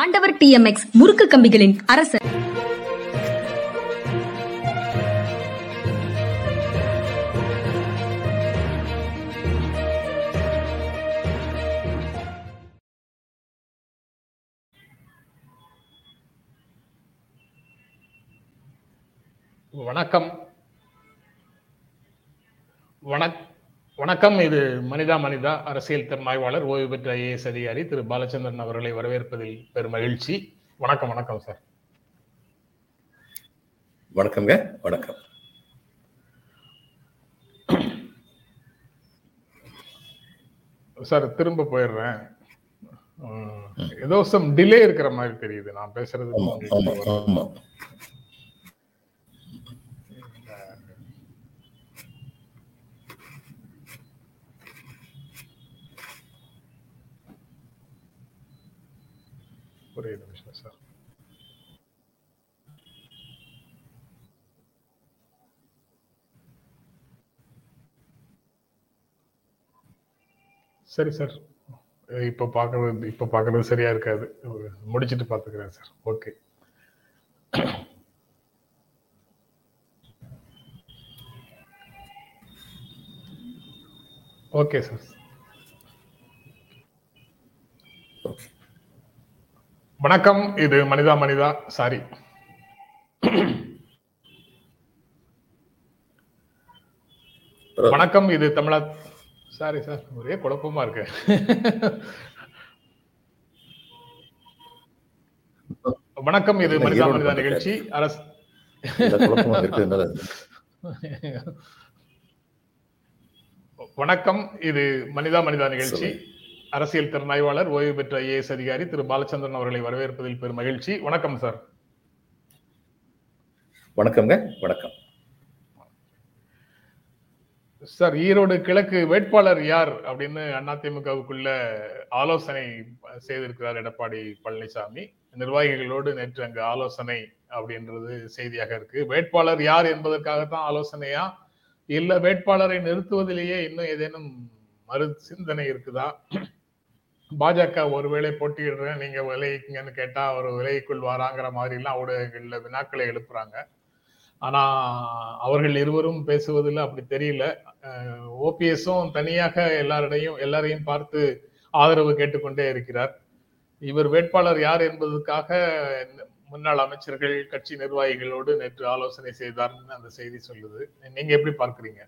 ஆண்டவர் D M X முறுக்கு கம்பிகளின் அரசர். வணக்கம். இது மனிதா மனிதா அரசியல் திறனாய்வாளர் ஓய்வு பெற்ற ஐஏஎஸ் அதிகாரி திரு பாலச்சந்திரன் அவர்களை வரவேற்பதில் பெரும் மகிழ்ச்சி. வணக்கம் வணக்கம் சார். வணக்கங்க வணக்கம். சார் திரும்ப போயிடுறேன். ஏதோ சம் டிலே இருக்கிற மாதிரி தெரியுது. நான் பேசுறது ஒரே நிமிஷம் சார். சரி சார். இப்போ பார்க்கறது இப்போ பார்க்கறது சரியா இருக்காது. முடிச்சிட்டு பார்த்துக்கிறேன் சார். ஓகே. Okay sir. வணக்கம் இது மனிதா மனிதா சாரி வணக்கம் இது தமிழா சாரி சார் ஒரே குழப்பமா இருக்கு. வணக்கம் இது மனிதா மனிதா நிகழ்ச்சி அரசு. வணக்கம் இது மனிதா மனிதா நிகழ்ச்சி. அரசியல் திறனாய்வாளர் ஓய்வு பெற்ற ஐஏஎஸ் அதிகாரி திரு. பாலச்சந்திரன் அவர்களை வரவேற்பதில் பெரும் மகிழ்ச்சி. வணக்கம் சார். வணக்கம்ங்க. வணக்கம். சார் ஈரோடு கிழக்கு வேட்பாளர் யார் அப்படின்னு அதிமுகவுக்குள்ள ஆலோசனை செய்திருக்கிறார் எடப்பாடி பழனிசாமி. நிர்வாகிகளோடு நேற்று அங்கு ஆலோசனை அப்படின்றது செய்தியாக இருக்கு. வேட்பாளர் யார் என்பதற்காகத்தான் ஆலோசனையா? இல்ல வேட்பாளரை நிறுத்துவதிலேயே இன்னும் ஏதேனும் மறு சிந்தனை இருக்குதா? பாஜக ஒருவேளை போட்டியிடுறேன் நீங்க விளைவிக்கீங்கன்னு கேட்டா அவர் விலகிக்குள் வாராங்கிற மாதிரிலாம் ஊடகங்கள்ல வினாக்களை எழுப்புறாங்க. ஆனா அவர்கள் இருவரும் பேசுவதில் அப்படி தெரியல. ஓபிஎஸும் தனியாக எல்லாரிடையும் எல்லாரையும் பார்த்து ஆதரவு கேட்டுக்கொண்டே இருக்கிறார். இவர் வேட்பாளர் யார் என்பதற்காக முன்னாள் அமைச்சர்கள் கட்சி நிர்வாகிகளோடு நேற்று ஆலோசனை செய்தார்னு அந்த செய்தி சொல்லுது. நீங்க எப்படி பார்க்குறீங்க?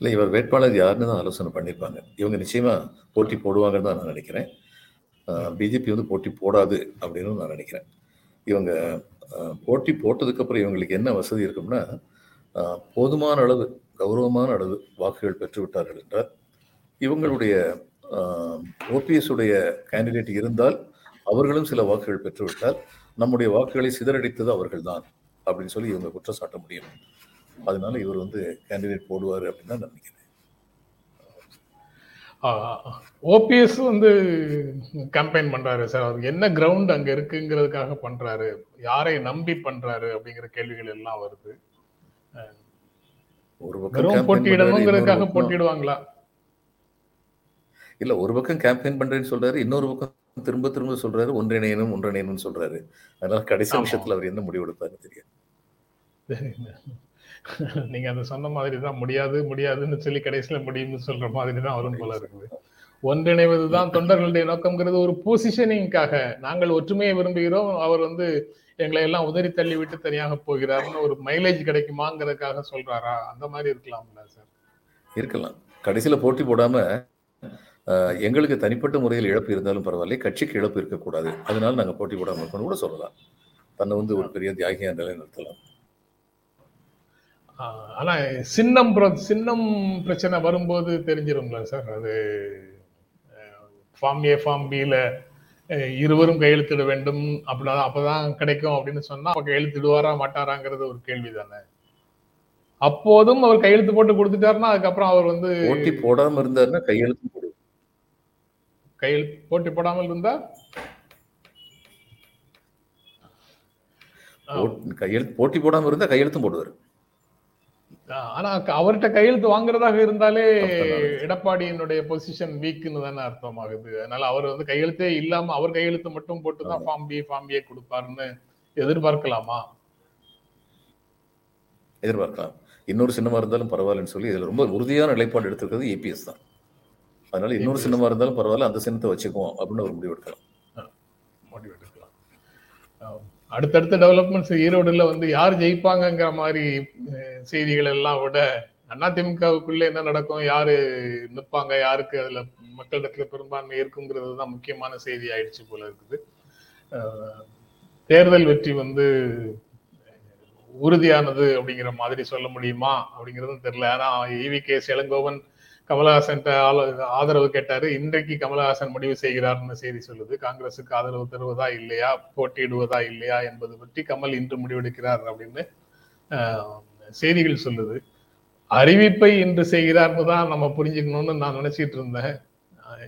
இல்லை இவர் வேட்பாளர் யாருன்னு தான் ஆலோசனை பண்ணியிருப்பாங்க இவங்க நிச்சயமாக போட்டி போடுவாங்கன்னு தான் நான் நினைக்கிறேன். பிஜேபி வந்து போட்டி போடாது அப்படின்னு நான் நினைக்கிறேன். இவங்க போட்டி போட்டதுக்கப்புறம் இவங்களுக்கு என்ன வசதி இருக்கும்னா போதுமான அளவு கௌரவமான அளவு வாக்குகள் பெற்றுவிட்டார்கள் என்றால் இவங்களுடைய ஓபிஎஸ் உடைய கேண்டிடேட் இருந்தால் அவர்களும் சில வாக்குகள் பெற்றுவிட்டால் நம்முடைய வாக்குகளை சிதறடித்தது அவர்கள்தான் அப்படின்னு சொல்லி இவங்க குற்றம் சாட்ட முடியும். அதனால இவர் வந்து கேண்டிடேட் போடுவார் அப்படின்னு தான் நான் நினைக்கிறேன் ஓபிஎஸ் வந்து கம்பெயின் பண்றாரு சார். அவர் என்ன கிரவுண்ட் அங்க இருக்குங்கிறதுக்காக பண்றாரு. யாரை நம்பி பண்றாரு அப்படிங்கிற கேள்விகள் எல்லாம் வருது. ஒரு பக்கம் போட்டியிடணுங்கிறதுக்காக போட்டியிடுவாங்களா இல்ல ஒரு பக்கம் கேம்பெயின் பண்றேன்னு சொல்றாரு இன்னொரு பக்கம் திரும்ப திரும்ப சொல்றாரு ஒன்றிணையணும் ஒன்றிணையணும்னு சொல்றாரு. அதனால கடைசி. நிமிஷத்துல அவர் என்ன முடிவு எடுப்பாருன்னு தெரியாது. நீங்க அதை சொன்ன மாதிரி தான் முடியாது முடியாதுன்னு சொல்லி கடைசியில முடியும்னு சொல்ற மாதிரி தான் வரும் போல இருக்குது. ஒன்றிணைவதுதான் தொண்டர்களுடைய நோக்கம்ங்கிறது ஒரு பொசிஷனிங்காக நாங்கள் ஒற்றுமையை விரும்புகிறோம். அவர் வந்து எங்களை எல்லாம் உதறி தள்ளி விட்டு தனியாக போகிறாருன்னு ஒரு மைலேஜ் கிடைக்குமாங்கிறதுக்காக சொல்றாரா? அந்த மாதிரி இருக்கலாம்ல சார் இருக்கலாம். கடைசியில போட்டி போடாம எங்களுக்கு தனிப்பட்ட முறையில் இழப்பு இருந்தாலும் பரவாயில்ல. கட்சிக்கு இழப்பு இருக்கக்கூடாது. அதனால நாங்க போட்டி போடாம இருக்கணும் கூட சொல்லலாம். தன்னை வந்து ஒரு பெரிய தியாகியா நிலைநிறுத்தலாம். ஆனா சின்னம் சின்னம் பிரச்சனை வரும்போது தெரிஞ்சிரும்ல சார். அது ஃபார்ம் ஏ ஃபார்ம் பில இருவரும் கையெழுத்திட வேண்டும். அப்படின்னா அப்பதான் கிடைக்கும் அப்படின்னு சொன்னா அப்ப கையெழுத்திடுவாரா மாட்டாராங்கிறது ஒரு கேள்வி தானே அப்போதும் அவர் கையெழுத்து போட்டு கொடுத்துட்டாருன்னா அதுக்கப்புறம் அவர் வந்து போட்டி போடாம இருந்தாருன்னா கையெழுத்து கையெழுத்து போட்டி போடாமல் இருந்தா? கையெழுத்து போட்டி போடாம இருந்தா கையெழுத்தும் போடுவார். ஆனா அவர்கிட்ட கையெழுத்து வாங்குறதாக இருந்தாலே. எடப்பாடியினுடைய பொசிஷன் வீக்னு தானே அர்த்தமாகுது. அதனால அவர் வந்து கையெழுத்தே இல்லாம அவர் கையெழுத்து மட்டும் போட்டு தான் ஃபார்ம் பி ஃபார்ம் ஏ கொடுப்பாருன்னு எதிர்பார்க்கலாமா? எதிர்பார்க்கலாம். இன்னொரு சின்னமா இருந்தாலும் பரவாயில்லன்னு சொல்லி இதுல ரொம்ப உறுதியான நிலைப்பாடு எடுத்திருக்கிறது ஏபிஎஸ் தான். அதனால இன்னொரு APS. சின்னமா இருந்தாலும் பரவாயில்ல அந்த சின்னத்தை வச்சுக்குவோம் அப்படின்னு ஒரு முடிவு எடுக்கலாம். அடுத்தடுத்த டெவலப்மெண்ட்ஸ் ஈரோடுல வந்து யார் ஜெயிப்பாங்கங்கிற மாதிரி செய்திகள் எல்லாம் விட அதிமுகவுக்குள்ள என்ன நடக்கும் யாரு நிற்பாங்க யாருக்கு அதுல மக்களிடத்துல பெரும்பான்மை இருக்குங்கிறது தான் முக்கியமான செய்தி ஆயிடுச்சு போல இருக்குது. தேர்தல் வெற்றி வந்து உறுதியானது அப்படிங்கிற மாதிரி சொல்ல முடியுமா அப்படிங்கிறதும் தெரியல. ஏன்னா இவி கே இளங்கோவன் கமலஹாசன் ஆதரவு கேட்டாரு. இன்றைக்கு கமலஹாசன் முடிவு செய்கிறார்னு செய்தி சொல்லுது. காங்கிரசுக்கு ஆதரவு தருவதா இல்லையா? போட்டியிடுவதா இல்லையா என்பது பற்றி கமல் இன்று முடிவெடுக்கிறார் அப்படின்னு செய்திகள் சொல்லுது. அறிவிப்பை இன்று செய்கிறார்னு தான் நம்ம புரிஞ்சுக்கணும்னு நான் நினைச்சிட்டு இருந்தேன்.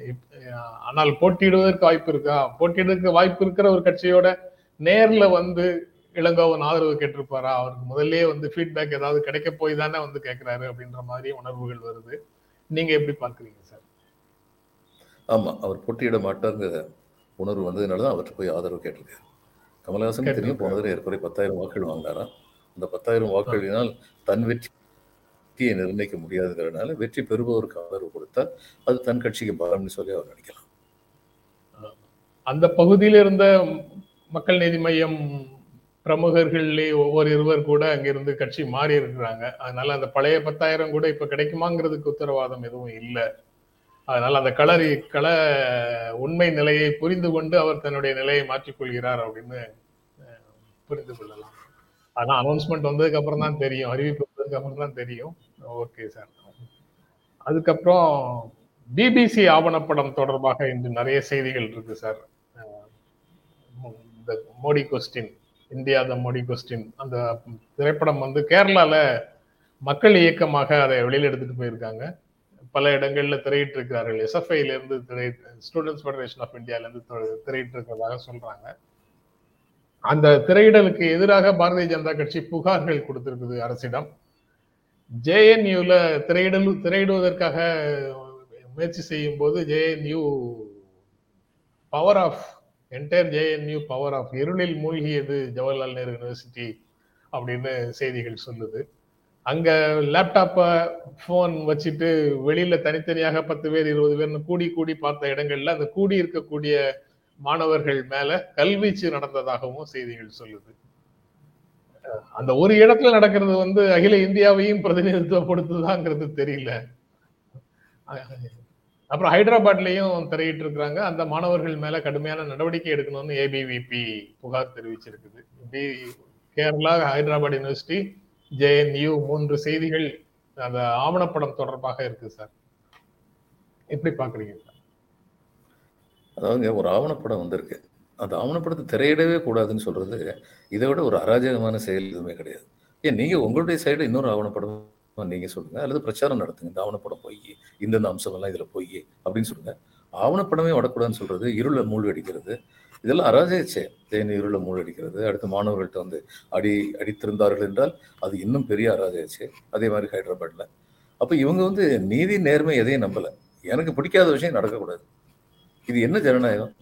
இப்- ஆனால் போட்டியிடுவதற்கு வாய்ப்பு இருக்கா? போட்டியிடுவதற்கு வாய்ப்பு இருக்கிற ஒரு கட்சியோட நேர்ல வந்து இளங்கோவன் ஆதரவு கேட்டிருப்பாரா? அவருக்கு முதல்ல வந்து ஃபீட்பேக் ஏதாவது கிடைக்க போய் தானே வந்து கேட்கிறாரு அப்படின்ற மாதிரி உணர்வுகள் வருது. நீங்க எப்படி பாக்குறீங்க சார்? ஆமா அவர் போட்டியிட மாட்டாருங்கிற உணர்வு வந்ததுனால தான் அவர்கிட்ட போய் ஆதரவு கேட்டிருக்காரு. கமலஹாசன் தெரியும் கேட்டிருக்காரு. போன தடவை ஏற்கனவே பத்தாயிரம் வாக்குகள் வாங்கினாராம். அந்த பத்தாயிரம் வாக்குகளினால் தன் வெற்றியை நிர்ணயிக்க முடியாதுங்கிறதுனால வெற்றி பெறுபவருக்கு ஆதரவு கொடுத்தா அது தன் கட்சிக்கு பலம்னு சொல்லி அவர் நினைக்கலாம். அந்த பகுதியில் இருந்த மக்கள் நீதி மையம் பிரமுகர்களே ஒவ்வொரு இருவர் கூட அங்கிருந்து கட்சி மாறி இருக்கிறாங்க. அதனால அந்த பழைய பத்தாயிரம் கூட இப்ப கிடைக்குமாங்கிறதுக்கு உத்தரவாதம் எதுவும் இல்லை. அதனால அந்த களரி கள உண்மை நிலையை புரிந்து கொண்டு அவர் தன்னுடைய நிலையை மாற்றிக்கொள்கிறார் அப்படின்னு புரிந்து கொள்ளலாம். ஆனா அனௌன்ஸ்மெண்ட் வந்ததுக்கு அப்புறம் தான் தெரியும். அறிவிப்பு வந்ததுக்கு அப்புறம் தான் தெரியும். Okay sir. அதுக்கப்புறம் பிபிசி ஆவணப்படம் தொடர்பாக இன்று நிறைய செய்திகள் இருக்கு சார். இந்த Modi question India the Modi question. அந்த திரைப்படம் வந்து கேரளால மக்கள் இயக்கமாக அதை வெளியில் எடுத்துட்டு போயிருக்காங்க. பல இடங்கள்ல திரையிட்டு இருக்கிறார்கள் எஸ்எஃப்ஐல இருந்து திரை ஸ்டூடெண்ட்ஸ் ஃபெடரேஷன் ஆஃப் இந்தியால இருந்து திரையிட்டு இருக்கிறதாக சொல்றாங்க. அந்த திரையிடலுக்கு எதிராக பாரதிய ஜனதா கட்சி புகார்கள் கொடுத்திருக்குது அரசிடம். ஜேஎன்யூல திரையிடல் திரையிடுவதற்காக முயற்சி செய்யும் போது JNU power off entire JNU power off இருளில் மூழ்கியது ஜவஹர்லால் நேரு யூனிவர்சிட்டி அப்படின்னு செய்திகள் சொல்லுது. அங்க லேப்டாப்பை ஃபோன் வச்சுட்டு வெளியில தனித்தனியாக பத்து பேர் இருபது பேர்னு கூடி கூடி பார்த்த இடங்கள்ல அந்த கூடி இருக்கக்கூடிய மாணவர்கள் மேல கல்வீச்சு நடந்ததாகவும் செய்திகள் சொல்லுது. அந்த ஒரு இடத்துல நடக்கிறது வந்து அகில இந்தியாவையும் பிரதிநிதித்துவப்படுத்துதாங்கிறது தெரியல. அப்புறம் ஹைதராபாத்லயும் திரையிட்டு இருக்கிறாங்க அந்த மாணவர்கள் மேல கடுமையான நடவடிக்கை எடுக்கணும்னு ஏபிவிபி புகார் தெரிவிச்சிருக்குது. இப்படி கேரளா ஹைதராபாத் யூனிவர்சிட்டி ஜேஎன்யூ மூன்று செய்திகள் அந்த ஆவணப்படம் தொடர்பாக இருக்கு சார். எப்படி பாக்குறீங்க சார்? ஒரு ஆவணப்படம் வந்திருக்கு. அந்த ஆவணப்படத்தை திரையிடவே கூடாதுன்னு சொல்றது இதை விட ஒரு அராஜகமான செயல் எதுவுமே கிடையாது. ஏன் நீங்க உங்களுடைய சைடு இன்னொரு ஆவணப்படம் நீங்கள் சொல்லுங்கள் அல்லது பிரச்சாரம் நடத்துங்க. இந்த ஆவணப்படம் போய் இந்தந்த அம்சமெல்லாம் இதில் போய் அப்படின்னு சொல்லுங்கள் ஆவணப்படமே வரக்கூடாதுன்னு சொல்கிறது இருளை மூழ்கடிக்கிறது இதெல்லாம் அராஜகச்சே தேனி இருளை மூழ்கடிக்கிறது அடுத்து மாணவர்கள்ட்ட வந்து அடி அடித்திருந்தார்கள் என்றால் அது இன்னும் பெரிய அராஜகச்சே அதே மாதிரி ஹைதராபாத்ல. அப்போ இவங்க வந்து நீதி நேர்மை எதையும் நம்பலை. எனக்கு பிடிக்காத விஷயம் நடக்கக்கூடாது. இது என்ன ஜனநாயகம்?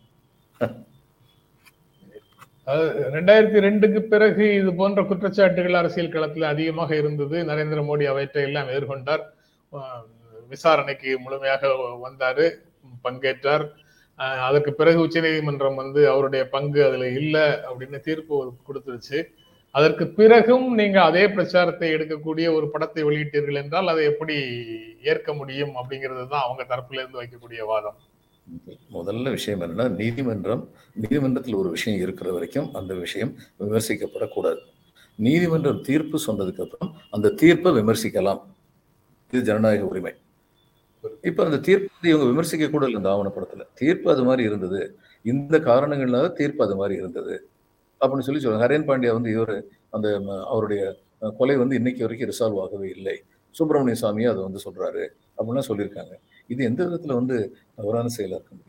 ரெண்டாயிரத்தி ரெண்டுக்கு பிறகு இது போன்ற குற்றச்சாட்டுகள் அரசியல் களத்தில் அதிகமாக இருந்தது. நரேந்திர மோடி அவற்றை எல்லாம் எதிர்கொண்டார். விசாரணைக்கு முழுமையாக வந்தாரு பங்கேற்றார். அதற்கு பிறகு உச்சநீதிமன்றம் வந்து அவருடைய பங்கு அதுல இல்லை அப்படின்னு தீர்ப்பு கொடுத்துருச்சு. அதற்கு பிறகும் நீங்க அதே பிரச்சாரத்தை எடுக்கக்கூடிய ஒரு படத்தை வெளியிட்டீர்கள் என்றால் அதை எப்படி ஏற்க முடியும் அப்படிங்கிறது தான் அவங்க தரப்புல இருந்து வைக்கக்கூடிய வாதம். முதல்ல விஷயம் என்னன்னா நீதிமன்றம் நீதிமன்றத்தில் ஒரு விஷயம் இருக்கிற வரைக்கும் அந்த விஷயம் விமர்சிக்கப்படக்கூடாது. நீதிமன்றம் தீர்ப்பு சொன்னதுக்கு அப்புறம் அந்த தீர்ப்பை விமர்சிக்கலாம். இது ஜனநாயக உரிமை. இப்ப அந்த தீர்ப்பு இவங்க விமர்சிக்க கூட இல்லை இந்த ஆவணப்படத்துல. தீர்ப்பு அது மாதிரி இருந்தது. இந்த காரணங்கள்னால தீர்ப்பு அது மாதிரி இருந்தது. அப்படின்னு சொல்லி சொல்லுவாங்க ஹரேன் பாண்டியா வந்து இவர் அந்த அவருடைய கொலை வந்து இன்னைக்கு வரைக்கும் ரிசால்வ் ஆகவே இல்லை. சுப்பிரமணிய சாமியை அதை வந்து சொல்றாரு. அப்படின்லாம் சொல்லியிருக்காங்க. இது எந்த விதத்துல வந்து தவறான செயலா இருக்க முடியும்?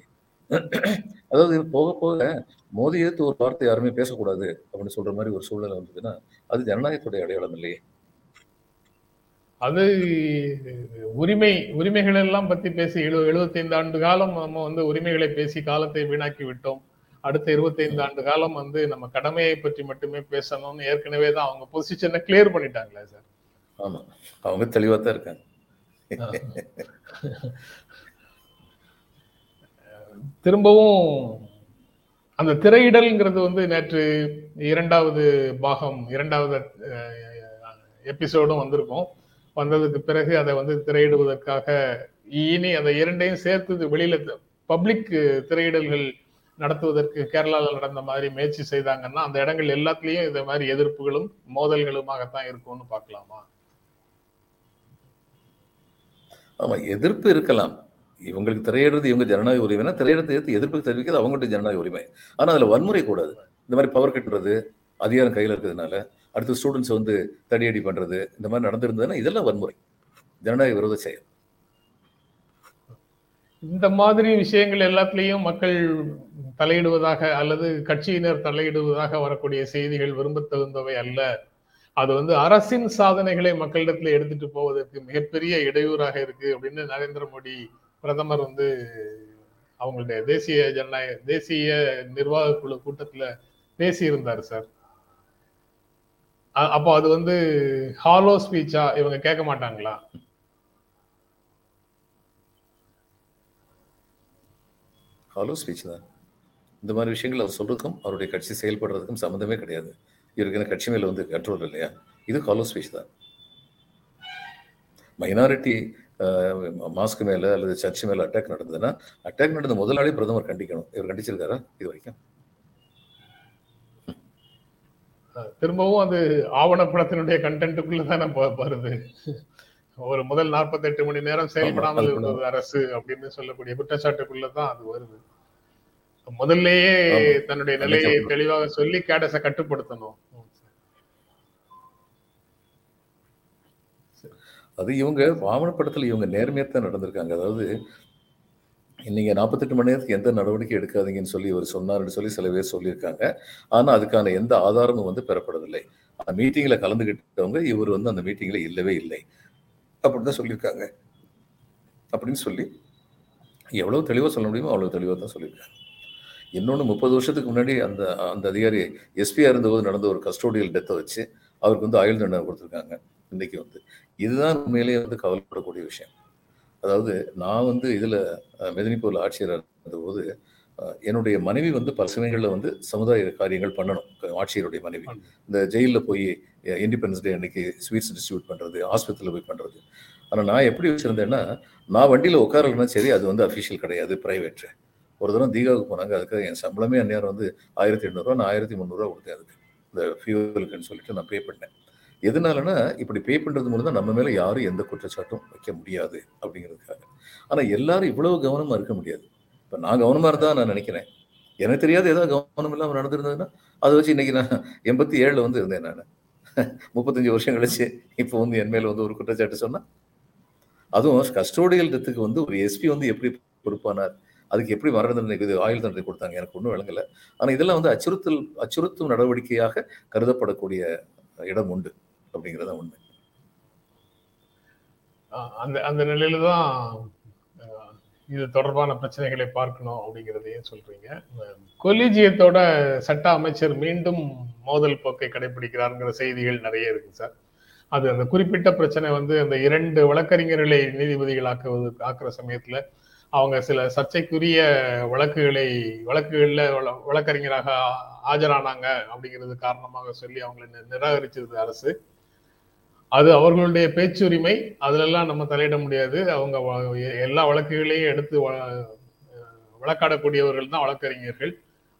அதாவது போக போக மோதி ஏத்து ஒரு வார்த்தை யாருமே பேசக்கூடாது அப்படின்னு சொல்ற மாதிரி ஒரு சூழ்நிலை வந்ததுன்னா அது ஜனநாயகத்துடைய அடையாளம் இல்லையே. அது உரிமை உரிமைகள் எல்லாம் பத்தி பேசி எழு எழுபத்தைந்து ஆண்டு காலம் நம்ம வந்து உரிமைகளை பேசி காலத்தை வீணாக்கி விட்டோம். அடுத்த இருபத்தைந்து ஆண்டு காலம் வந்து நம்ம கடமையை பற்றி மட்டுமே பேசணும்னு ஏற்கனவே தான் அவங்க பொசிஷனை கிளியர் பண்ணிட்டாங்களே சார். ஆமா. அவங்க தெளிவா தான் இருக்காங்க. திரும்பவும் அந்த திரையிடல்ங்கிறது வந்து நேற்று இரண்டாவது பாகம் இரண்டாவது எபிசோடும் வந்திருக்கும். வந்ததுக்கு பிறகு அதை வந்து திரையிடுவதற்காக இனி அந்த இரண்டையும் சேர்த்து வெளியில பப்ளிக் திரையிடல்கள் நடத்துவதற்கு கேரளாவில் நடந்த மாதிரி முயற்சி செய்தாங்கன்னா அந்த இடங்கள் எல்லாத்துலயும் இந்த மாதிரி எதிர்ப்புகளும் மோதல்களுமாகத்தான் இருக்கும்னு பார்க்கலாமா? ஆமாம் எதிர்ப்பு இருக்கலாம். இவங்களுக்கு திரையிடுறது இவங்க ஜனநாயக உரிமைனா திரையிடத்தை எடுத்து எதிர்ப்பு தெரிவிக்கிறது அவங்கள்ட்ட ஜனநாயக உரிமை. ஆனால் அதில் வன்முறை கூடாது. இந்த மாதிரி பவர் கட்டுறது அதிகாரம் கையில் இருக்கிறதுனால அடுத்து ஸ்டூடெண்ட்ஸ் வந்து தடியடி பண்ணுறது இந்த மாதிரி நடந்திருந்ததுன்னா இதெல்லாம் வன்முறை. ஜனநாயக விரோத செயல். இந்த மாதிரி விஷயங்கள் எல்லாத்துலேயும் மக்கள் தலையிடுவதாக அல்லது கட்சியினர் தலையிடுவதாக வரக்கூடிய செய்திகள் விரும்ப தகுந்தவை அல்ல. அது வந்து அரசின் சாதனைகளை மக்களிடத்துல எடுத்துட்டு போவதற்கு மிகப்பெரிய இடையூறாக இருக்கு அப்படின்னு நரேந்திர மோடி பிரதமர் வந்து அவங்களுடைய தேசிய ஜனநாயக தேசிய நிர்வாக குழு கூட்டத்துல பேசியிருந்தார் சார். அப்போ அது வந்து ஹாலோ ஸ்பீச்சா இவங்க கேட்க மாட்டாங்களா? ஹாலோ ஸ்பீச் தான். இந்த மாதிரி விஷயங்கள் அவர் சொல்றதுக்கும் அவருடைய கட்சி செயல்படுறதுக்கும் சம்மந்தமே கிடையாது. இவருக்கு கட்சி மேல வந்து கண்ட்ரோல் இல்லையா? இது ஹாலோ ஸ்பீச் தான். மைனாரிட்டி மாஸ்க் மேல அல்லது சர்ச் மேல அட்டாக் நடந்ததுன்னா அட்டாக் நடந்த முதல் நாளே பிரதமர் கண்டிக்கணும். இவர் கண்டிச்சிருக்காரா? இது வரைக்கும்? திரும்பவும் அது ஆவணப்படத்தினுடைய கண்டென்ட்டுக்குள்ள தானே வருது. ஒரு முதல் நாற்பத்தி எட்டு மணி நேரம் செயல்படாமல் இருந்தது அரசு அப்படின்னு சொல்லக்கூடிய குற்றச்சாட்டுக்குள்ளதான் அது வருது. முதல்லயே தன்னுடைய நிலையை தெளிவாக சொல்லி கேடஸ கட்டுப்படுத்தணும். அது இவங்க ஆவணப்படத்தில் இவங்க நேர்மையத்தான் நடந்திருக்காங்க. அதாவது நீங்க நாற்பத்தெட்டு மணி நேரத்துக்கு எந்த நடவடிக்கை எடுக்காதீங்கன்னு சொல்லி இவர் சொன்னார்னு சொல்லி சில பேர் சொல்லியிருக்காங்க. ஆனா அதுக்கான எந்த ஆதாரமும் வந்து பெறப்படவில்லை. அந்த மீட்டிங்ல கலந்துகிட்டவங்க இவர் வந்து அந்த மீட்டிங்ல இல்லவே இல்லை. அப்படின்னு தான் சொல்லியிருக்காங்க. அப்படின்னு சொல்லி எவ்வளவு தெளிவாக சொல்ல முடியுமோ அவ்வளவு தெளிவாக தான் சொல்லியிருக்காங்க. இன்னொன்று முப்பது வருஷத்துக்கு முன்னாடி அந்த அந்த அதிகாரி எஸ்பியா இருந்தபோது நடந்த ஒரு கஸ்டோடியல் டெத்தை வச்சு அவருக்கு வந்து ஆயுள் தண்டனை கொடுத்துருக்காங்க இன்னைக்கு வந்து. இதுதான் உண்மையிலேயே வந்து கவலைப்படக்கூடிய விஷயம். அதாவது நான் வந்து இதில் மெதினிப்பூரில் ஆட்சியராக இருந்தபோது என்னுடைய மனைவி வந்து பல சமயங்களில் வந்து சமுதாய காரியங்கள் பண்ணணும். ஆட்சியருடைய மனைவி. இந்த ஜெயிலில் போய் இண்டிபெண்டன்ஸ் டே அன்னைக்கு ஸ்வீட்ஸ் டிஸ்ட்ரிபியூட் பண்ணுறது ஹாஸ்பிட்டலில் போய் பண்ணுறது ஆனால் நான் எப்படி வச்சுருந்தேன்னா நான் வண்டியில் உட்காரலன்னா சரி அது வந்து அஃபிஷியல் கிடையாது ப்ரைவேட்டு. ஒரு தடவை தீகாவுக்கு போனாங்க. அதுக்காக என் சம்பளமே அந்நேரம் வந்து ஆயிரத்தி எண்ணூறுவா நான் ஆயிரத்தி முந்நூறுரூவா கொடுத்தேன் அதுக்கு. இந்த ஃபியூவலுக்குன்னு சொல்லிட்டு நான் பே பண்ணேன் எதனாலனா இப்படி பே பண்ணுறது மூலம் தான் நம்ம மேலே யாரும் எந்த குற்றச்சாட்டும் வைக்க முடியாது அப்படிங்கிறதுக்காக. ஆனால் எல்லாரும் இவ்வளவு கவனமாக இருக்க முடியாது. இப்போ நான் கவனமாக இருந்தால் நான் நினைக்கிறேன். எனக்கு தெரியாது ஏதாவது கவனம் இல்லாமல் நடந்திருந்ததுன்னா அதை வச்சு இன்னைக்கு நான் எண்பத்தி ஏழில் வந்து இருந்தேன் நான். முப்பத்தஞ்சு வருஷம் கழிச்சு இப்போ வந்து என் மேலே வந்து ஒரு குற்றச்சாட்டு சொன்னால் அதுவும் கஸ்டோடியல் டெத்துக்கு வந்து ஒரு எஸ்பி வந்து எப்படி பொறுப்பானார்? அதுக்கு எப்படி மரண தண்டனை இது ஆயுள் தண்டனை கொடுத்தாங்க. எனக்கு ஒன்றும் விளங்கலை. ஆனால் இதெல்லாம் வந்து அச்சுறுத்தல் அச்சுறுத்தும் நடவடிக்கையாக கருதப்படக்கூடிய இடம் உண்டு அப்படிங்கிறத உண்மை. அந்த அந்த நிலையில தான் இது தொடர்பான பிரச்சனைகளை பார்க்கணும் அப்படிங்கிறதையும் சொல்றீங்க. கொலிஜியத்தோட சட்ட அமைச்சர் மீண்டும் மோதல் போக்கை கடைபிடிக்கிறாருங்கிற செய்திகள் நிறைய இருக்கு சார். அது அந்த குறிப்பிட்ட பிரச்சனை வந்து அந்த இரண்டு வழக்கறிஞர்களை நீதிபதிகளாக்குவது ஆக்குற சமயத்துல அவங்க சில சர்ச்சைக்குரிய வழக்குகளை வழக்குகளில் வழக்கறிஞராக ஆஜரானாங்க அப்படிங்கிறது காரணமாக சொல்லி அவங்களை நிராகரிச்சது அரசு. அது அவர்களுடைய பேச்சுரிமை. அதிலெல்லாம் நம்ம தலையிட முடியாது. அவங்க எல்லா வழக்குகளையும் எடுத்து வழக்காடக்கூடியவர்கள் தான் வழக்கறிஞர்கள்.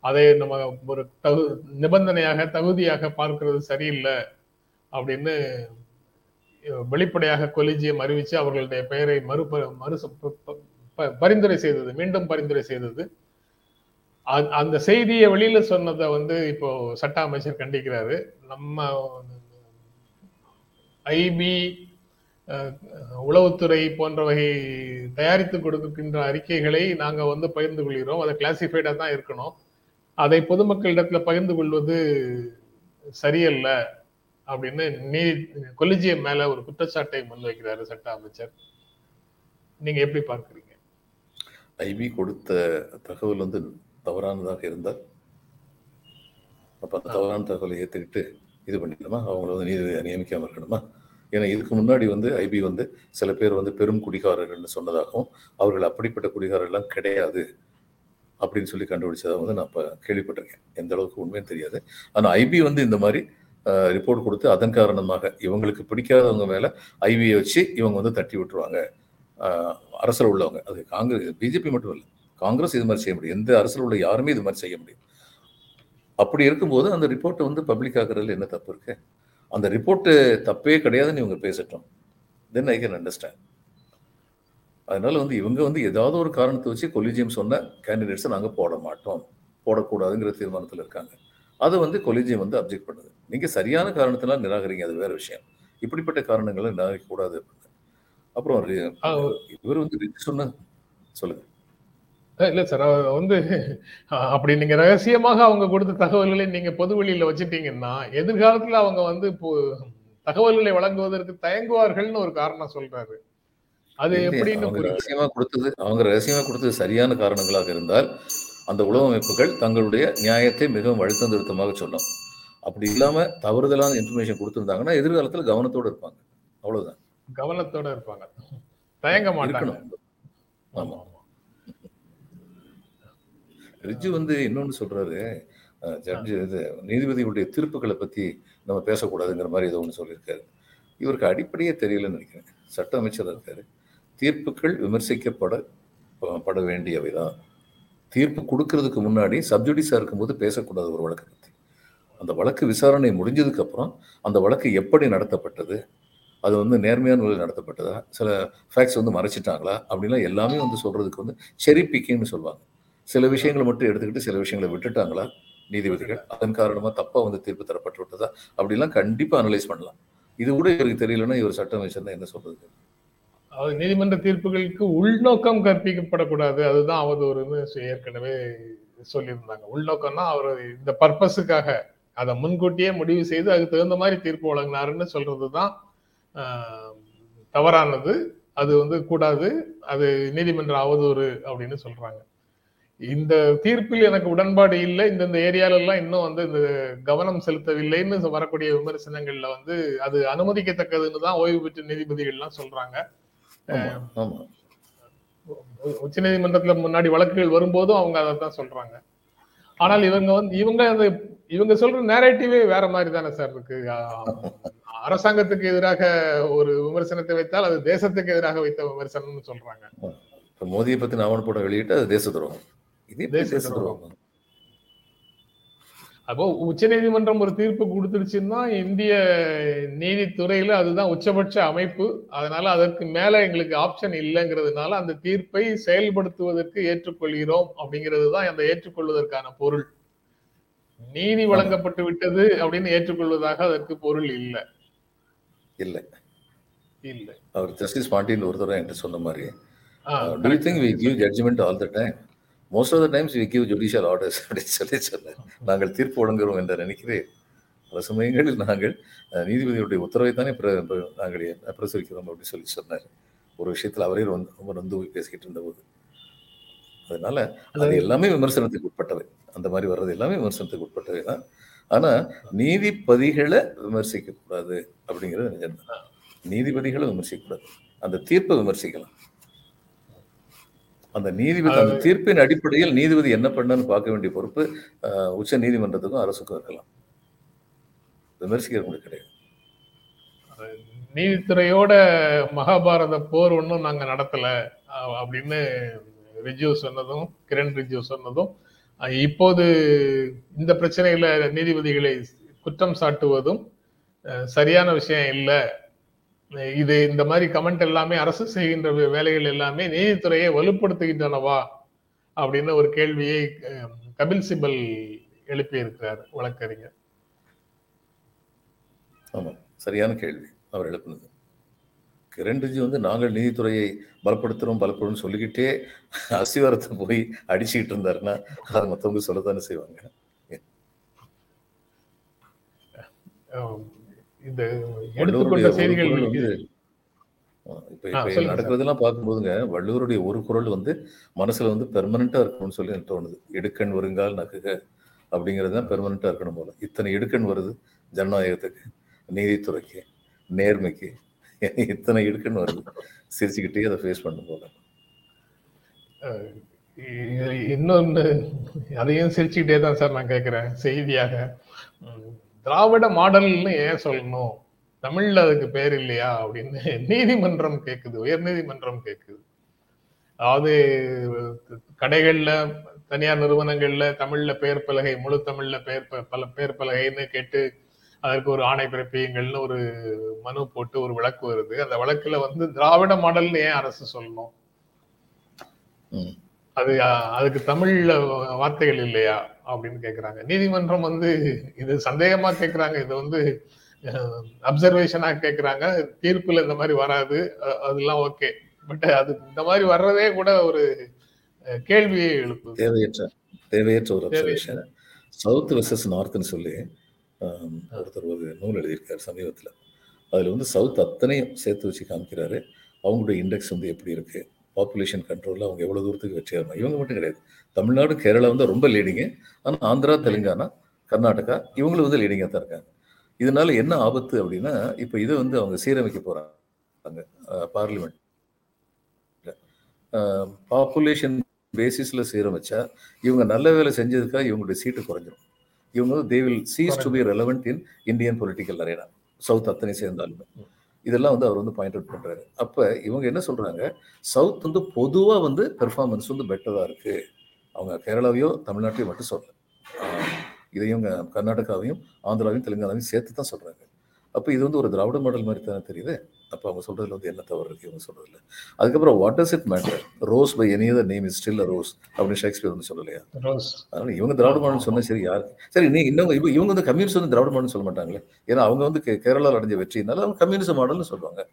அதை நம்ம ஒரு தகு நிபந்தனையாக தகுதியாக பார்க்கிறது சரியில்லை அப்படின்னு வெளிப்படையாக கொலிஜியம் அறிவிச்சு அவர்களுடைய பெயரை மறு மறு பரிந்துரை செய்தது மீண்டும் பரிந்துரை செய்தது. அந்த செய்தியை வெளியில சொன்னதை வந்து இப்போ சட்ட அமைச்சர் கண்டிக்கிறாரு. நம்ம ஐபி உளவுத்துறை போன்றவை தயாரித்து கொடுக்கின்ற அறிக்கைகளை நாங்கள் வந்து பகிர்ந்து கொள்கிறோம். அதை கிளாசிஃபைடாக தான் இருக்கணும். அதை பொதுமக்களிடத்தில் பகிர்ந்து கொள்வது சரியல்ல அப்படின்னு நீ கொலிஜியம் மேல ஒரு குற்றச்சாட்டை முன்வைக்கிறாரு சட்ட அமைச்சர். நீங்க எப்படி பார்க்குறீங்க? ஐபி கொடுத்த தகவல் வந்து தவறானதாக இருந்தால் அப்ப அந்த தவறான தகவலை ஏத்துக்கிட்டு இது பண்ணிக்கணுமா அவங்கள வந்து நீதி நியமிக்காம இருக்கணுமா? ஏன்னா இதுக்கு முன்னாடி வந்து ஐபி வந்து சில பேர் வந்து பெரும் குடிகாரர்கள்னு சொன்னதாகவும் அவர்கள் அப்படிப்பட்ட குடிகாரர்கள்லாம் கிடையாது அப்படின்னு சொல்லி கண்டுபிடிச்சதை வந்து நான் இப்போ கேள்விப்பட்டிருக்கேன். எந்த அளவுக்கு உண்மையும் தெரியாது. ஆனால் ஐபி வந்து இந்த மாதிரி ரிப்போர்ட் கொடுத்து அதன் காரணமாக இவங்களுக்கு பிடிக்காதவங்க மேல ஐபியை வச்சு இவங்க வந்து தட்டி விட்டுருவாங்க. அரசில் உள்ளவங்க. அது காங்கிரஸ் பிஜேபி மட்டும் இல்லை. காங்கிரஸ் இது மாதிரி செய்ய முடியும். எந்த அரசில் உள்ள யாருமே இது மாதிரி செய்ய முடியும். அப்படி இருக்கும்போது அந்த ரிப்போர்ட்டை வந்து பப்ளிக் ஆக்குறதுல என்ன தப்பு இருக்கு? அந்த ரிப்போர்ட்டு தப்பே கிடையாதுன்னு இவங்க பேசட்டும். தென் ஐ கேன் அண்டர்ஸ்டாண்ட் அதனால வந்து இவங்க வந்து ஏதாவது ஒரு காரணத்தை வச்சு கொலிஜியம் சொன்ன கேண்டிடேட்ஸை நாங்கள் போட மாட்டோம். போடக்கூடாதுங்கிற தீர்மானத்தில் இருக்காங்க. அதை வந்து கொலிஜியம் வந்து அப்ஜெக்ட் பண்ணுது. நீங்கள் சரியான காரணத்தினால் நிராகரிங்க. அது வேற விஷயம். இப்படிப்பட்ட காரணங்களை நிராகரிக்கக்கூடாது கூடாது அப்புறம் இவர் வந்து சொன்ன சொல்லுங்க. இல்ல சார் வந்து அப்படி நீங்க ரகசியமாக அவங்க கொடுத்த தகவல்களை நீங்க பொது வெளியில வச்சுட்டீங்கன்னா எதிர்காலத்துல அவங்க வந்து இப்போ தகவல்களை வழங்குவதற்கு தயங்குவார்கள்னு ஒரு காரணம் சொல்றாரு. அது எப்படின்னு ரகசியமா கொடுத்தது அவங்க ரகசியமா கொடுத்தது சரியான காரணங்களாக இருந்தால் அந்த உளவு அமைப்புகள் தங்களுடைய நியாயத்தை மிகவும் அழுத்தம் திருத்தமாக சொன்னோம். அப்படி இல்லாம தவறுதலான இன்ஃபர்மேஷன் கொடுத்திருந்தாங்கன்னா எதிர்காலத்துல கவனத்தோட இருப்பாங்க. அவ்வளவுதான். கவனத்தோட இருப்பாங்க. தயங்க மாட்டாங்க. ஆமா ரிஜு வந்து இன்னொன்னு சொல்றாரு. ஜட்ஜு இது நீதிபதிகளுடைய தீர்ப்புகளை பத்தி நம்ம பேசக்கூடாதுங்கிற மாதிரி ஏதோ ஒன்று சொல்லியிருக்காரு. இவருக்கு அடிப்படையே தெரியலன்னு நினைக்கிறேன். சட்ட அமைச்சர் இருக்காரு. தீர்ப்புகள் விமர்சிக்கப்பட பட வேண்டியவைதான். தீர்ப்பு கொடுக்கறதுக்கு முன்னாடி சப்ஜுடிஸா இருக்கும்போது பேசக்கூடாது ஒரு வழக்கை பத்தி. அந்த வழக்கு விசாரணை முடிஞ்சதுக்கு அப்புறம் அந்த வழக்கு எப்படி நடத்தப்பட்டது? அது வந்து நேர்மையான முறையில் நடத்தப்பட்டதா? சில ஃபேக்ட்ஸ் வந்து மறைச்சிட்டாங்களா? அப்படின்லாம் எல்லாமே வந்து சொல்றதுக்கு வந்து செரி பிக்கிங்னு சொல்லுவாங்க. சில விஷயங்களை மட்டும் எடுத்துக்கிட்டு சில விஷயங்களை விட்டுட்டாங்களா நீதிபதிகள்? அதன் காரணமா தப்பாக வந்து தீர்ப்பு தரப்பட்டு விட்டதா அப்படிலாம் கண்டிப்பா அனலைஸ் பண்ணலாம். இது கூட இவருக்கு தெரியலன்னா இவர் சட்டம் வச்சிருந்தா என்ன சொல்றது அது நீதிமன்ற தீர்ப்புகளுக்கு உள்நோக்கம் கற்பிக்கப்படக்கூடாது. அதுதான் அவதூறுன்னு ஏற்கனவே சொல்லியிருந்தாங்க. உள்நோக்கம்னா அவர் இந்த பர்பஸுக்காக அதை முன்கூட்டியே முடிவு செய்து அதுக்கு தகுந்த மாதிரி தீர்ப்பு வழங்கினாருன்னு சொல்றதுதான் தான் தவறானது அது வந்து கூடாது அது நீதிமன்ற அவதூறு அப்படின்னு சொல்றாங்க. இந்த தீர்ப்பில் எனக்கு உடன்பாடு இல்லை. இந்தந்த ஏரியால எல்லாம் இன்னும் வந்து இந்த கவனம் செலுத்தவில்லைன்னு வரக்கூடிய விமர்சனங்கள்ல வந்து அது அனுமதிக்கத்தக்கதுன்னு தான் ஓய்வு பெற்ற நீதிபதிகள் எல்லாம் சொல்றாங்க உச்ச நீதிமன்றத்துல முன்னாடி வழக்குகள் வரும்போதும் அவங்க அதை தான் சொல்றாங்க. ஆனால் இவங்க வந்து இவங்க அந்த இவங்க சொல்ற நேரேட்டிவே வேற மாதிரி தானே சார் இருக்கு. அரசாங்கத்துக்கு எதிராக ஒரு விமர்சனத்தை வைத்தால் அது தேசத்துக்கு எதிராக வைத்த விமர்சனம்னு சொல்றாங்க. இப்போ மோதியை பத்தி ஆவண படம் வெளியிட்டு அது தேச துரோகம். இது தேச. துரோகம். அப்போ உச்ச நீதிமன்றம் ஒரு தீர்ப்பு கொடுத்துருச்சுன்னா இந்திய நீதித்துறையில அதுதான் உச்சபட்ச அமைப்பு. அதனால அதற்கு மேல எங்களுக்கு ஆப்ஷன் இல்லைங்கிறதுனால அந்த தீர்ப்பை செயல்படுத்துவதற்கு ஏற்றுக்கொள்கிறோம் அப்படிங்கிறது தான் அந்த ஏற்றுக்கொள்வதற்கான பொருள். நீதி வழங்கப்பட்டு விட்டது அப்படின்னு ஏற்றுக்கொள்வதாக அதற்கு பொருள் இல்லை. இல்லை. இல்லை. அவர் ஜஸ்டிஸ் பாண்டியன் ஒரு தடவை என்கிட்ட சொன்ன மாதிரி do you think we give judgement all the time most of the times we give judicial orders அப்படின்னு சொல்லி சொன்னேன் நாங்கள் தீர்ப்பு வழங்குகிறோம் என்று நினைக்கிறேன். பல சமயங்களில் நாங்கள் நீதிபதியுடைய உத்தரவை தானே நாங்கள் பிரசுரிக்கிறோம் அப்படின்னு சொல்லி சொன்னார். ஒரு விஷயத்தில் அவரே ரொம்ப நொந்து போய் பேசிக்கிட்டு இருந்தபோது. அதனால அது எல்லாமே விமர்சனத்துக்கு உட்பட்டவை. அந்த மாதிரி வர்றது எல்லாமே விமர்சனத்துக்கு உட்பட்டவை தான். ஆனா நீதிபதிகளை விமர்சிக்க கூடாது அப்படிங்கிறது நிஜம்தான் நீதிபதிகளை விமர்சிக்க கூடாது அந்த தீர்ப்பை விமர்சிக்கலாம். அந்த நீதிபதி அந்த தீர்ப்பின் அடிப்படையில் நீதிபதி என்ன பண்ணான்னு பார்க்க வேண்டிய பொறுப்பு அஹ், உச்ச நீதிமன்றத்துக்கும் அரசுக்கும் இருக்கலாம். விமர்சிக்க முடியாது கிடையாது நீதித்துறையோட மகாபாரத போர் ஒன்றும் நாங்க நடத்தல. அப்படின்னு ரிஜு சொன்னதும் கிரண் ரிஜு சொன்னதும் இப்போது இந்த பிரச்சனையில நீதிபதிகளை குற்றம் சாட்டுவதும் சரியான விஷயம் இல்லை. இது இந்த மாதிரி கமெண்ட் எல்லாமே அரசு செய்கின்ற வேலைகள் எல்லாமே நீதித்துறையை வலுப்படுத்துகின்றனவா? அப்படின்னு ஒரு கேள்வியை கபில் சிபல் எழுப்பியிருக்கிறார் வழக்கறிஞர். ஆமாம். சரியான கேள்வி அவர் எழுப்பினது. கிரண் ரிஜி வந்து நாங்கள் நீதித்துறையை பலப்படுத்துறோம் பலப்படுறோம் சொல்லிக்கிட்டே அசிவாரத்தை போய் அடிச்சுக்கிட்டு இருந்தாருன்னா அதை மற்றவங்க சொல்லத்தானே செய்வாங்க. இந்த எடுத்துக்கொண்ட செய்திகள் இப்ப இப்ப. நடக்கிறதெல்லாம் பார்க்கும்போதுங்க வள்ளுவருடைய ஒரு குரல் வந்து மனசுல வந்து பெர்மனண்டா இருக்கணும்னு சொல்லி எனக்கு தோணுது. இடுக்கண் வருங்கால் நக்குக அப்படிங்கிறது தான் பெர்மனண்டா இருக்கணும் போல. இத்தனை இடுக்கண் வருது ஜனநாயகத்துக்கு நீதித்துறைக்கு நேர்மைக்கு. இத்தனை இருக்குன்னு வருது சிரிச்சுக்கிட்டே அதை ஃபேஸ் பண்ணும் போல. இன்னொன்று அதையும் சிரிச்சுக்கிட்டே தான் சார் நான் கேட்குறேன் செய்தியாக. திராவிட மாடல்னு ஏன் சொல்லணும்? தமிழ்ல அதுக்கு பேர் இல்லையா அப்படின்னு நீதிமன்றம் கேட்குது உயர் நீதிமன்றம் கேட்குது அதாவது கடைகள்ல தனியார் நிறுவனங்கள்ல தமிழ்ல பெயர் பலகை முழு தமிழ்ல பெயர் ப- பல பெயர் பலகைன்னு கேட்டு அதற்கு ஒரு ஆணை பிறப்பியுங்கள்னு ஒரு மனு போட்டு ஒரு வழக்கு வருது. அந்த வழக்குல வந்து திராவிட மாடல்னு ஏன் அரசு சொல்லணும்? ம். அது அதுக்கு தமிழ்ல வார்த்தைகள் இல்லையா? அப்படின்னு கேக்குறாங்க. நீதிமன்றம் வந்து இது சந்தேகமா கேக்குறாங்க. இது வந்து அப்சர்வேஷனா கேக்குறாங்க. தீர்ப்புல இந்த மாதிரி வராது. அதெல்லாம் ஓகே. பட் அது இந்த மாதிரி வர்றதே கூட ஒரு கேள்வியை எழுப்புது. தேவையற்ற தேவையற்ற ஒரு. அப்சர்வேஷன். சவுத் வெர்சஸ் நார்த்னு சொல்லி ஒருத்தர் ஒரு நூல் எழுதியிருக்காரு சமீபத்தில். அதில் வந்து சவுத் அத்தனையும் சேர்த்து வச்சு காமிக்கிறாரு. அவங்களுடைய இண்டெக்ஸ் வந்து எப்படி இருக்குது பாப்புலேஷன் கண்ட்ரோலில் அவங்க எவ்வளோ தூரத்துக்கு வச்சிருந்தாங்க இவங்க மட்டும் கிடையாது. தமிழ்நாடு கேரளா வந்து ரொம்ப லீடிங்கு ஆனால் ஆந்திரா தெலுங்கானா கர்நாடகா இவங்களும் வந்து லீடிங்காக தான் இருக்காங்க. இதனால என்ன ஆபத்து அப்படின்னா இப்போ இதை வந்து அவங்க சீரமைக்க போகிறாங்க பார்லிமெண்ட் பாப்புலேஷன் பேசிஸில் சீரமைச்சா இவங்க நல்ல வேலை செஞ்சதுக்காக இவங்களுடைய சீட்டு குறைஞ்சிரும். இவங்க வந்து they will cease to be relevant in Indian political arena south அத்தனை சேர்ந்தாலுமே. இதெல்லாம் வந்து அவர் வந்து பாயிண்ட் அவுட் பண்றாரு. அப்ப இவங்க என்ன சொல்றாங்க? சவுத் வந்து பொதுவா வந்து பெர்ஃபார்மன்ஸ் வந்து பெட்டரா இருக்கு. அவங்க கேரளாவையோ தமிழ்நாட்டையோ மட்டும் சொல்லல. இதையும் இவங்க கர்நாடகாவையும் ஆந்திராவையும் தெலுங்கானாவையும் சேர்த்து தான் சொல்றாங்க. அப்போ இது வந்து ஒரு திராவிட மாடல் மாதிரி தானே தெரியுது? அப்போ அவங்க சொல்றதுல வந்து என்ன தவறு இருக்கு? இவங்க சொல்றதுல. அதுக்கப்புறம் what does it matter rose by any other name is still rose அப்படின்னு ஷேக்ஸ்பியர் வந்து சொல்லலையா? அதனால இவங்க திராவிட மாடல் சொன்னா சரி யாருக்கு சரி நீ இன்னும் இவங்க இவங்க வந்து கம்யூனிஸ்ட் வந்து திராவிட மாடல் சொல்ல மாட்டாங்களே? ஏன்னா அவங்க வந்து கே- கேரளால அடைஞ்ச வெற்றினால அவங்க கம்யூனிஸ்ட் மாடல்னு சொல்லுவாங்க.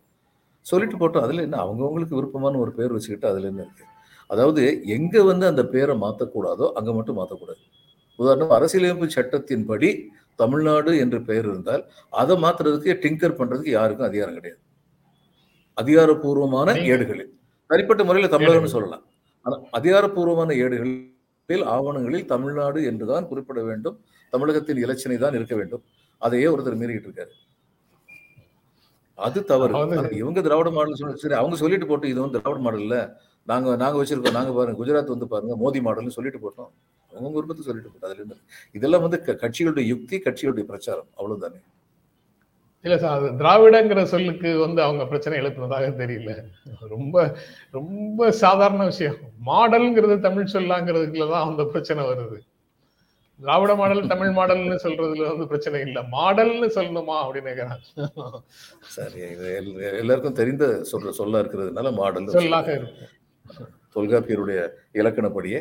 சொல்லிட்டு போட்டோம் அதுல என்ன? அவங்கவங்களுக்கு விருப்பமான ஒரு பேர் வச்சுக்கிட்டு அதுல என்ன இருக்கு? அதாவது எங்க வந்து அந்த பேரை மாத்தக்கூடாதோ அங்க மட்டும் மாத்தக்கூடாது. உதாரணம் அரசியலமைப்பு சட்டத்தின்படி தமிழ்நாடு என்று பெயர் இருந்தால் அதை மாத்துறதுக்கு டிங்கர் பண்றதுக்கு யாருக்கும் அதிகாரம் கிடையாது. அதிகாரப்பூர்வமான ஏடுகளில். தனிப்பட்ட முறையில் ஏடுகள். சொல்லலாம். ஆனா அதிகாரப்பூர்வமான ஏடுகளில் ஆவணங்களில் தமிழ்நாடு என்றுதான் குறிப்பிட வேண்டும். தமிழகத்தின் இலச்சினை தான் இருக்க வேண்டும். அதையே ஒருத்தர் மீறிக்கிட்டு இருக்காரு அது தவறு. இவங்க திராவிட மாடல் சரி அவங்க சொல்லிட்டு போட்டு இது வந்து திராவிட மாடல் இல்ல. நாங்க நாங்க வச்சிருக்கோம். நாங்க பாருங்க குஜராத் வந்து பாருங்க மோடி மாடல்னு சொல்லிட்டு போட்டோம். அவங்க விருப்பத்தை சொல்லிட்டு போட்டோம் அதுல என்ன இதெல்லாம் வந்து கட்சிகளுடைய யுக்தி கட்சிகளுடைய பிரச்சாரம். அவ்வளவுதானே? இல்ல சார் திராவிடங்கிற சொல்லுக்கு வந்து அவங்க பிரச்சனை எழுப்புனதாக தெரியல. ரொம்ப ரொம்ப சாதாரண விஷயம். மாடல்ங்கிறது தமிழ் சொல்லாங்கிறதுக்குள்ள தான் அந்த பிரச்சனை வருது. திராவிட மாடல் தமிழ் மாடல்னு சொல்றதுல வந்து பிரச்சனை இல்ல. மாடல்னு சொல்லணுமா அப்படின்னு கேக்குறாங்க. சரி இது எல்- எல்லாருக்கும் தெரிந்த சொல்ற சொல்ல இருக்கிறதுனால மாடல் சொல்லாக இருக்கும் தொல்காப்பியருடைய இலக்கணப்படியே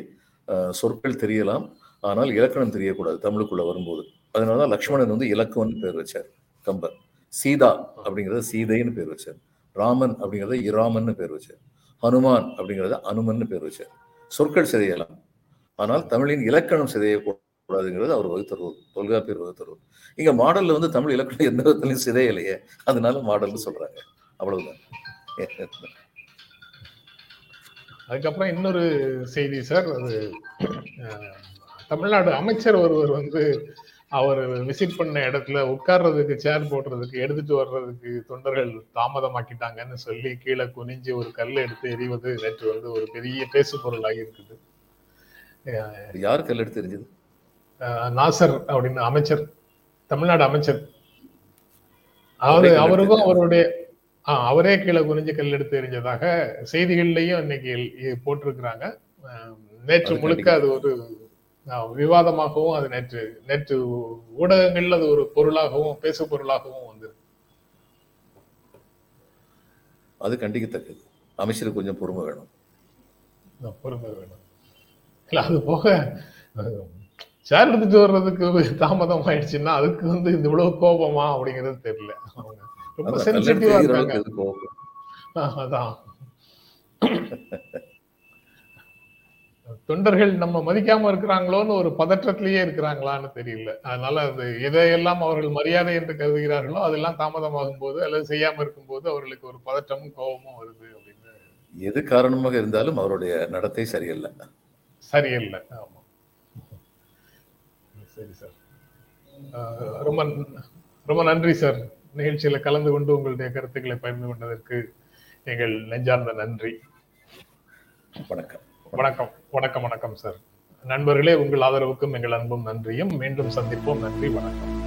சொற்கள் தெரியலாம். ஆனால் இலக்கணம் தெரியக்கூடாது தமிழுக்குள்ள வரும்போது. அதனால தான் லக்ஷ்மணன் வந்து இலக்கம்னு பேர் வச்சார் கம்பர். சீதா அப்படிங்கிறத சீதைன்னு பேர் வச்சார். ராமன் அப்படிங்கிறத இராமன்னு பேர் வச்சார். ஹனுமான் அப்படிங்கிறத அனுமன்னு பேர் வச்சார். சொற்கள் சிதையலாம். ஆனால் தமிழின் இலக்கணம் சிதையக்கூடாதுங்கிறது அவர் வகுத்தருவது தொல்காப்பியர் வகுத்தருவது இங்க மாடல்ல வந்து தமிழ் இலக்கணம் எந்த விதத்துலையும் சிதையலையே. அதனால மாடல்னு சொல்றாங்க. அவ்வளவுதான். அதுக்கப்புறம் இன்னொரு செய்தி சார். அது தமிழ்நாடு அமைச்சர் ஒருவர் வந்து அவர் விசிட் பண்ண இடத்துல உட்கார்றதுக்கு சேர் போடுறதுக்கு எடுத்துட்டு வர்றதுக்கு தொண்டர்கள் தாமதமாக்கிட்டாங்கன்னு சொல்லி கீழே குனிஞ்சு ஒரு கல் எடுத்து எறிவது நேற்று வந்து ஒரு பெரிய பேசு பொருளாகி இருக்குது. யார் கல் எடுத்து தெரிஞ்சது அஹ், நாசர் அப்படின்னு அமைச்சர் தமிழ்நாடு அமைச்சர். அதாவது அவருக்கும் அவருடைய ஆ, அவரே கீழே குனிஞ்சு கல் எடுத்து எறிஞ்சதாக செய்திகள்லயும் இன்னைக்கு போட்டிருக்கிறாங்க. நேற்று முழுக்க அது ஒரு விவாதமாகவும் அது நேற்று நேற்று ஊடகங்கள்ல அது ஒரு பொருளாகவும் பேசு பொருளாகவும் வந்து அது கண்டிக்கத்தக்கது. அமைச்சருக்கு கொஞ்சம் பொறுமை வேணும். பொறுமை வேணும். இல்ல அது போக சேர் எடுத்துட்டு வர்றதுக்கு தாமதம் ஆயிடுச்சுன்னா அதுக்கு வந்து இந்த இவ்வளவு கோபமா அப்படிங்கிறது தெரியல. ரொம்ப சென்சிட்டிவா இருக்காங்க. அதான். தொண்டர்கள் நம்ம மதிக்காம இருக்கிறாங்களோன்னு ஒரு பதற்றத்திலேயே இருக்கிறாங்களான்னு தெரியல. அதனால அது எதையெல்லாம் அவர்கள் மரியாதை என்று கருதுகிறார்களோ அதெல்லாம் தாமதமாகும் போது அல்லது செய்யாம இருக்கும்போது அவர்களுக்கு ஒரு பதற்றமும் கோபமும் வருது அப்படின்னு. எது காரணமாக இருந்தாலும் அவருடைய நடத்தை சரியில்லை. சரியில்லை. ஆமா. சரி சார். ரொம்ப ரொம்ப நன்றி சார். நிகழ்ச்சியில கலந்து கொண்டு உங்களுடைய கருத்துக்களை பகிர்ந்து கொண்டதற்கு எங்கள் நெஞ்சார்ந்த நன்றி. வணக்கம். வணக்கம். வணக்கம் வணக்கம் சார். நண்பர்களே உங்கள் ஆதரவுக்கும் எங்கள் அன்பும் நன்றியும். மீண்டும் சந்திப்போம். நன்றி வணக்கம்.